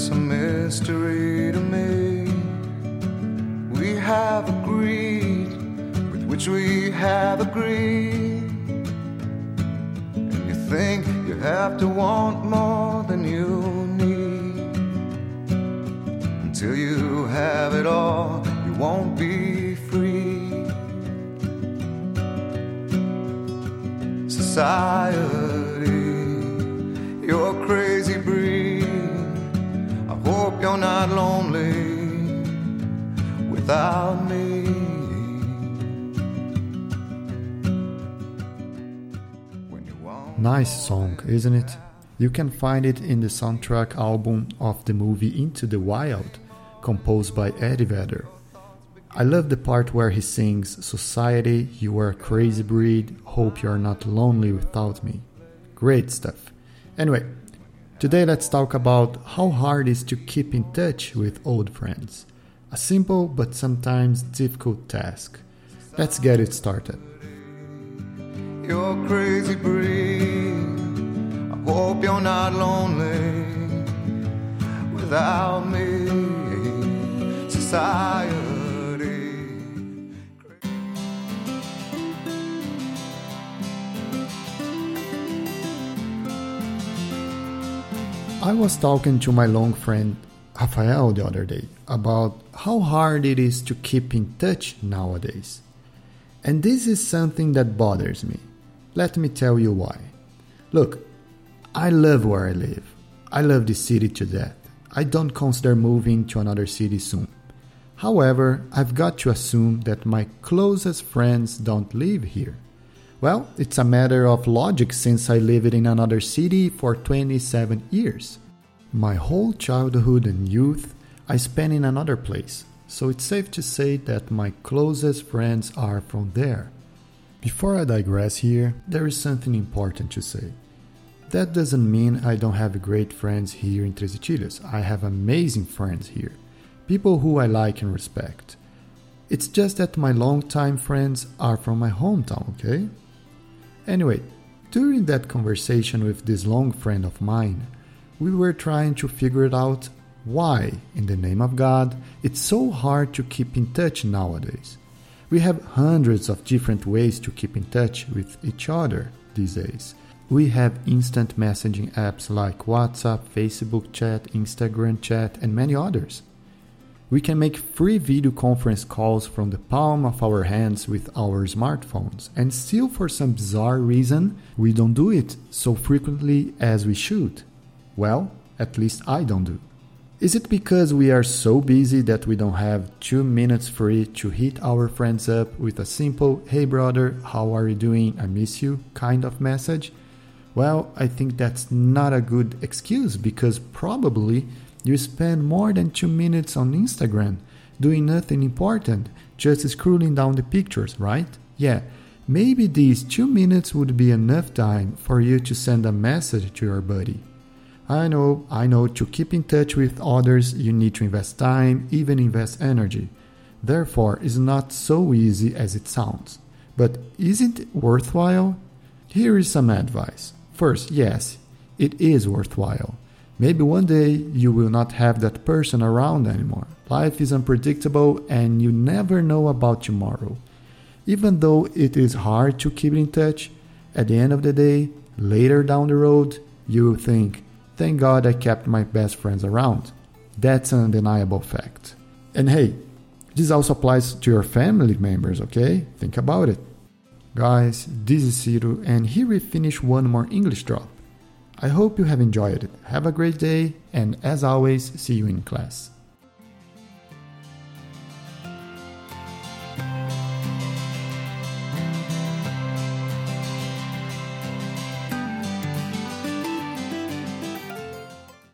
it's a mystery to me. We have agreed with which we have agreed. And you think you have to want more than you need. Until you have it all, you won't be free. Society, hope you're not lonely without me. You Nice song, isn't it? You can find it in the soundtrack album of the movie Into the Wild, composed by Eddie Vedder. I love the part where he sings, Society, you are a crazy breed, hope you're not lonely without me. Great stuff. Anyway, today let's talk about how hard it is to keep in touch with old friends. A simple but sometimes difficult task. Let's get it started. You're crazy breed. I hope you're not lonely without me. I was talking to my long friend Rafael the other day about how hard it is to keep in touch nowadays. And this is something that bothers me. Let me tell you why. Look, I love where I live. I love this city to death. I don't consider moving to another city soon. However, I've got to assume that my closest friends don't live here. Well, it's a matter of logic since I lived in another city for 27 years. My whole childhood and youth I spent in another place, so it's safe to say that my closest friends are from there. Before I digress here, there is something important to say. That doesn't mean I don't have great friends here in Itilhas. I have amazing friends here, people who I like and respect. It's just that my longtime friends are from my hometown, okay? Anyway, during that conversation with this long friend of mine, we were trying to figure out why, in the name of God, it's so hard to keep in touch nowadays. We have hundreds of different ways to keep in touch with each other these days. We have instant messaging apps like WhatsApp, Facebook chat, Instagram chat, and many others. We can make free video conference calls from the palm of our hands with our smartphones, and still, for some bizarre reason, we don't do it so frequently as we should. Well, at least I don't do. Is it because we are so busy that we don't have two minutes free to hit our friends up with a simple, hey brother, how are you doing? I miss you kind of message? Well, I think that's not a good excuse because probably you spend more than two minutes on Instagram doing nothing important, just scrolling down the pictures, right? Yeah, maybe these two minutes would be enough time for you to send a message to your buddy. I know, I know, to keep in touch with others, you need to invest time, even invest energy. Therefore, it's not so easy as it sounds. But isn't it worthwhile? Here is some advice. First, yes, it is worthwhile. Maybe one day you will not have that person around anymore. Life is unpredictable and you never know about tomorrow. Even though it is hard to keep in touch, at the end of the day, later down the road, you will think, thank God I kept my best friends around. That's an undeniable fact. And hey, this also applies to your family members, okay? Think about it. Guys, this is Ciro, and here we finish one more English drop. I hope you have enjoyed it. Have a great day, and as always, see you in class.